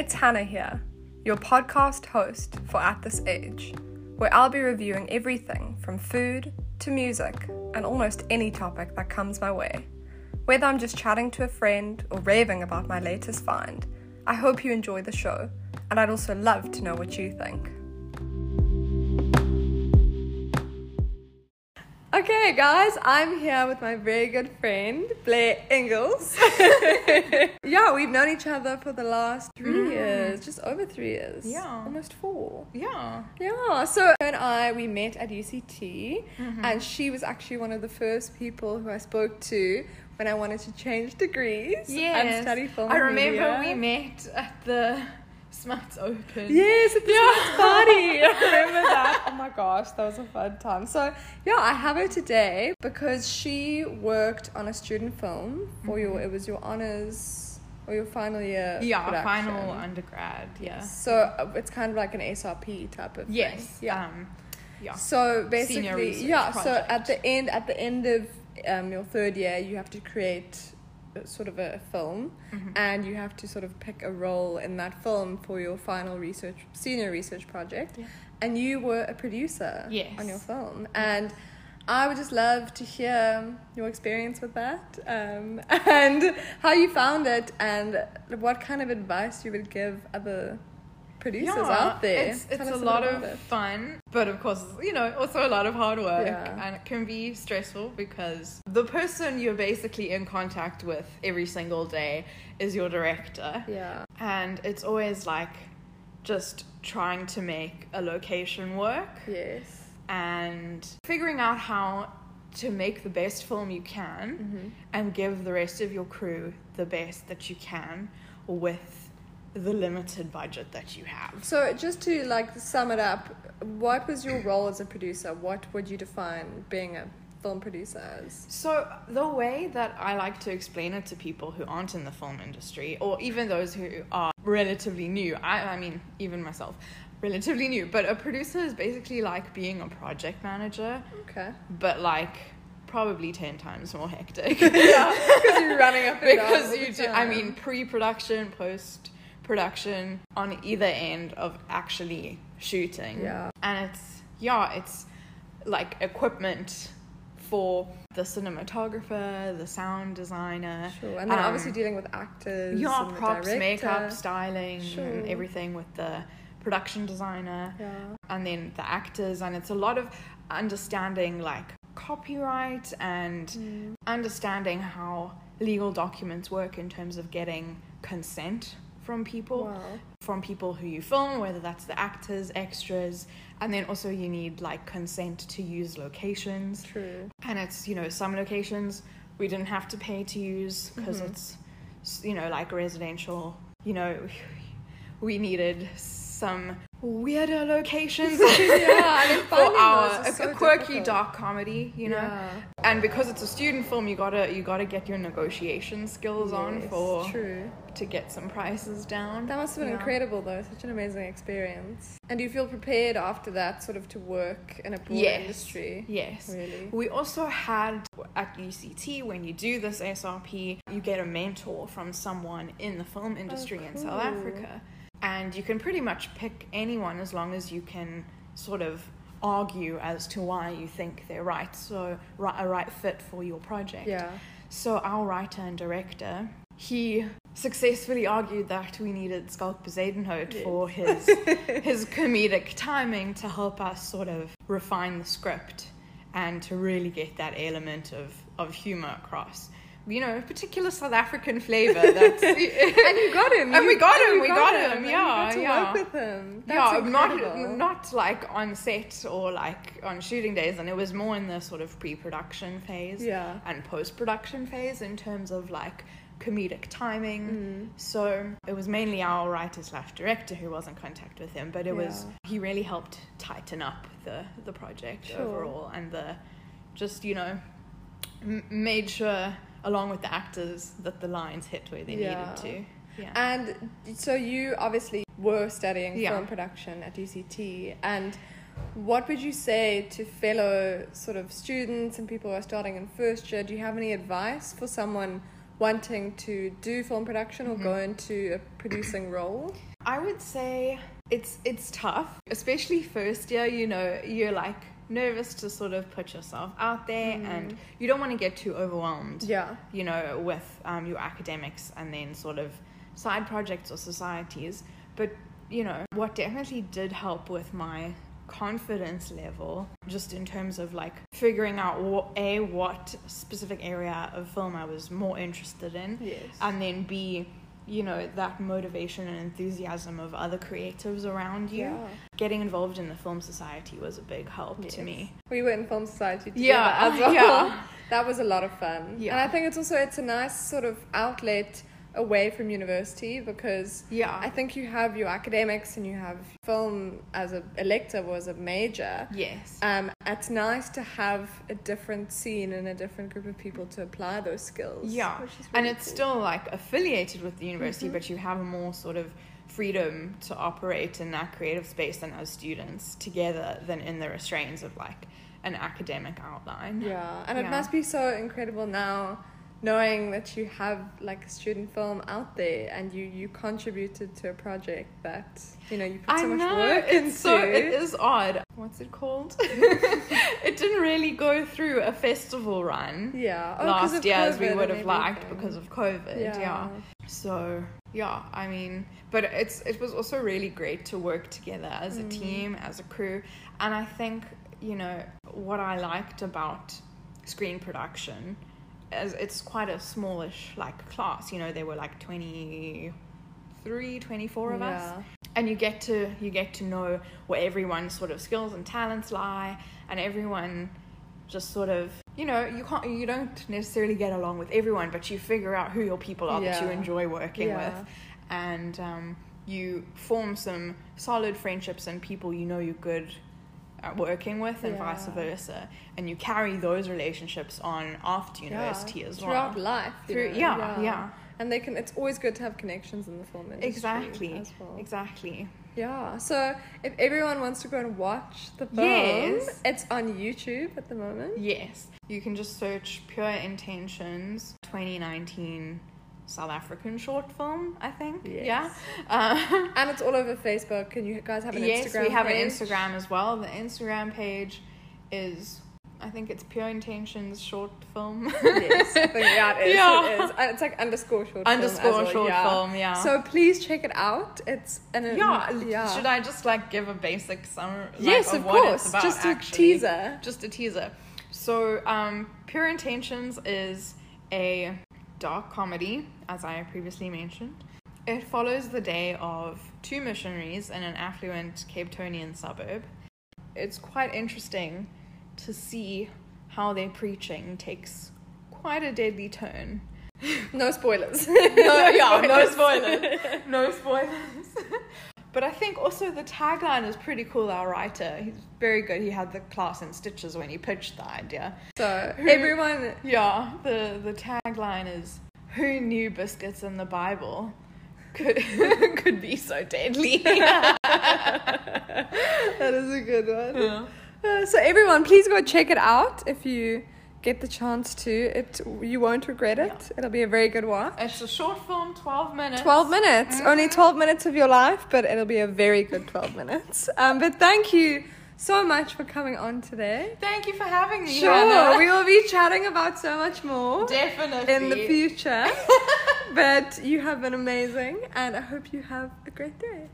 It's Hannah here, your podcast host for At This Age, where I'll be reviewing everything from food to music and almost any topic that comes my way. Whether I'm just chatting to a friend or raving about my latest find, I hope you enjoy the show, and I'd also love to know what you think. Okay, guys, I'm here with my very good friend, Blair Ingalls. yeah, we've known each other for the last three Mm. years, just over three years. Yeah. Almost four. Yeah. Yeah, so her and I, we met at UCT, Mm-hmm. and she was actually one of the first people who I spoke to when I wanted to change degrees and study film. I remember media. we met at the Smuts Open. Yes, at the Yeah. Party. I remember that. Oh my gosh, that was a fun time. So yeah, I have her today because she worked on a student film for your. It was your honors or your final year. Mm-hmm. Yeah, production. final undergrad. Yeah. So uh, it's kind of like an SRP type of Yes. thing. Yeah. Um, yeah. So basically, yeah. So at the end, at the end of um, your third year, you have to create sort of a film, Mhm. and you have to sort of pick a role in that film for your final research, senior research project. Yeah. And you were a producer Yes. on your film, and I would just love to hear your experience with that, um, and how you found it, and what kind of advice you would give other producers Yeah, out there. It's, it's a lot of it. fun, but of course, you know, also a lot of hard work. Yeah. And it can be stressful because the person you're basically in contact with every single day is your director. Yeah. And it's always like just trying to make a location work Yes. and figuring out how to make the best film you can Mm-hmm. and give the rest of your crew the best that you can with the limited budget that you have. So just to like sum it up, what was your role as a producer? What would you define being a film producer as? So, the way that I like to explain it to people who aren't in the film industry, or even those who are relatively new, I, I mean, even myself, relatively new, but a producer is basically like being a project manager, Okay. but like probably 10 times more hectic. yeah, because you're running up because you do, I mean, pre production, post production, on either end of actually shooting. Yeah. And it's, yeah, it's like equipment for the cinematographer, the sound designer. Sure. And then um, obviously dealing with actors. Yeah, props, makeup, styling, Sure. and everything with the production designer Yeah. and then the actors and it's a lot of understanding like copyright and Mm. understanding how legal documents work in terms of getting consent from people Wow. from people who you film whether that's the actors extras and then also you need like consent to use locations True. and it's you know some locations we didn't have to pay to use because Mhm. it's you know like residential you know we needed some weirder locations yeah, for our a, so a quirky difficult. dark comedy you know Yeah. and because it's a student film you gotta you gotta get your negotiation skills on for True. to get some prices down That must have been Yeah. incredible, though. Such an amazing experience. And do you feel prepared after that, sort of, to work in a broad Yes. industry? yes Really. We also had at UCT when you do this SRP, you get a mentor from someone in the film industry in South. Oh, Africa. And you can pretty much pick anyone as long as you can sort of argue as to why you think they're right, so a right fit for your project. Yeah. So our writer and director, he successfully argued that we needed Schalk Bezuidenhout Yes. for his his comedic timing to help us sort of refine the script and to really get that element of, of humor across. You know, a particular South African flavor that's and you got him. And we got and him, we got got him, him, you yeah, yeah. work with him. That's yeah, incredible. not not like on set or like on shooting days, and it was more in the sort of pre-production phase Yeah. and post-production phase in terms of like comedic timing. Mm. So it was mainly our writer slash director who was in contact with him, but it was he really helped tighten up the the project Sure. overall and the just you know m- made sure along with the actors that the lines hit where they Yeah. needed to. Yeah. And so you obviously were studying Yeah. film production at UCT, and what would you say to fellow sort of students and people who are starting in first year? Do you have any advice for someone wanting to do film production or Mhm. go into a producing role? I would say it's it's tough, especially first year. You know, you're like nervous to sort of put yourself out there, and you don't want to get too overwhelmed. Yeah. You know, with um, your academics and then sort of side projects or societies. But you know, what definitely did help with my confidence level just in terms of like figuring out what a what specific area of film I was more interested in Yes. and then b you know that motivation and enthusiasm of other creatives around you Yeah. getting involved in the film society was a big help to me We were in film society together Yeah, as well. yeah. that was a lot of fun. Yeah. And I think it's also it's a nice sort of outlet away from university because yeah I think you have your academics and you have film as a elective or as a major. yes Um, it's nice to have a different scene and a different group of people to apply those skills. Yeah, which is and it's cool. still like affiliated with the university, Mm-hmm. but you have a more sort of freedom to operate in that creative space than as students together than in the restraints of like an academic outline. Yeah, and it must be so incredible now knowing that you have like a student film out there and you you contributed to a project that you know you put so I much know work it's into. so it is odd. What's it called? it didn't really go through a festival run yeah, oh, last year as we would have liked because of COVID. yeah. So yeah, I mean, but it's it was also really great to work together as Mm. a team, as a crew, and I think you know what I liked about screen production, as it's quite a smallish like class. You know, there were like 23, 24 of us, and you get to you get to know where everyone's sort of skills and talents lie, and everyone just sort of you know you can't you don't necessarily get along with everyone but you figure out who your people are that you enjoy working Yeah. with and um, you form some solid friendships and people you know you're good at working with and vice versa and you carry those relationships on after university yeah. as throughout well life. you Through- know, yeah, yeah. And they can. It's always good to have connections in the film industry. exactly well. exactly Yeah. So if everyone wants to go and watch the film, Yes. it's on YouTube at the moment. Yes. You can just search Pure Intentions 2019 South African short film, I think. Yes. Yeah. Uh, And it's all over Facebook, and you guys have an yes, Instagram. we have page. an Instagram as well. The Instagram page is, I think it's Pure Intentions short film. yes, I think, yeah, it is. Yeah. It is. It's like underscore short Underscore film. well, short yeah. film, yeah. So please check it out. It's an yeah. yeah. Should I just like give a basic summary? like, Yes, of, of what course. It's about, Just a actually? teaser. Just a teaser. So, um, Pure Intentions is a dark comedy, as I previously mentioned. It follows the day of two missionaries in an affluent Cape Townian suburb. It's quite interesting to see how their preaching takes quite a deadly turn. No spoilers. No, yeah, no spoilers. no spoilers. But I think also the tagline is pretty cool. Our writer, he's very good. He had the class in stitches when he pitched the idea. So everyone, Yeah, the the tagline is "Who knew biscuits in the Bible could could be so deadly?" that is a good one. Yeah. Uh, so everyone, please go check it out if you get the chance to. It you won't regret it. Yeah. It'll be a very good watch. It's a short film, twelve minutes. 12 minutes. Mhm. Only 12 minutes of your life, but it'll be a very good 12 minutes. Um, but thank you so much for coming on today. Thank you for having me. Sure, Hannah. we will be chatting about so much more definitely in the future. but you have been amazing, and I hope you have a great day.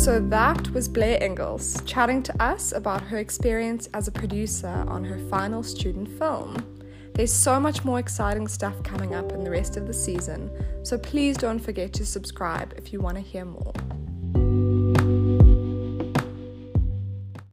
So that was Blair Ingalls chatting to us about her experience as a producer on her final student film. There's so much more exciting stuff coming up in the rest of the season, so please don't forget to subscribe if you want to hear more.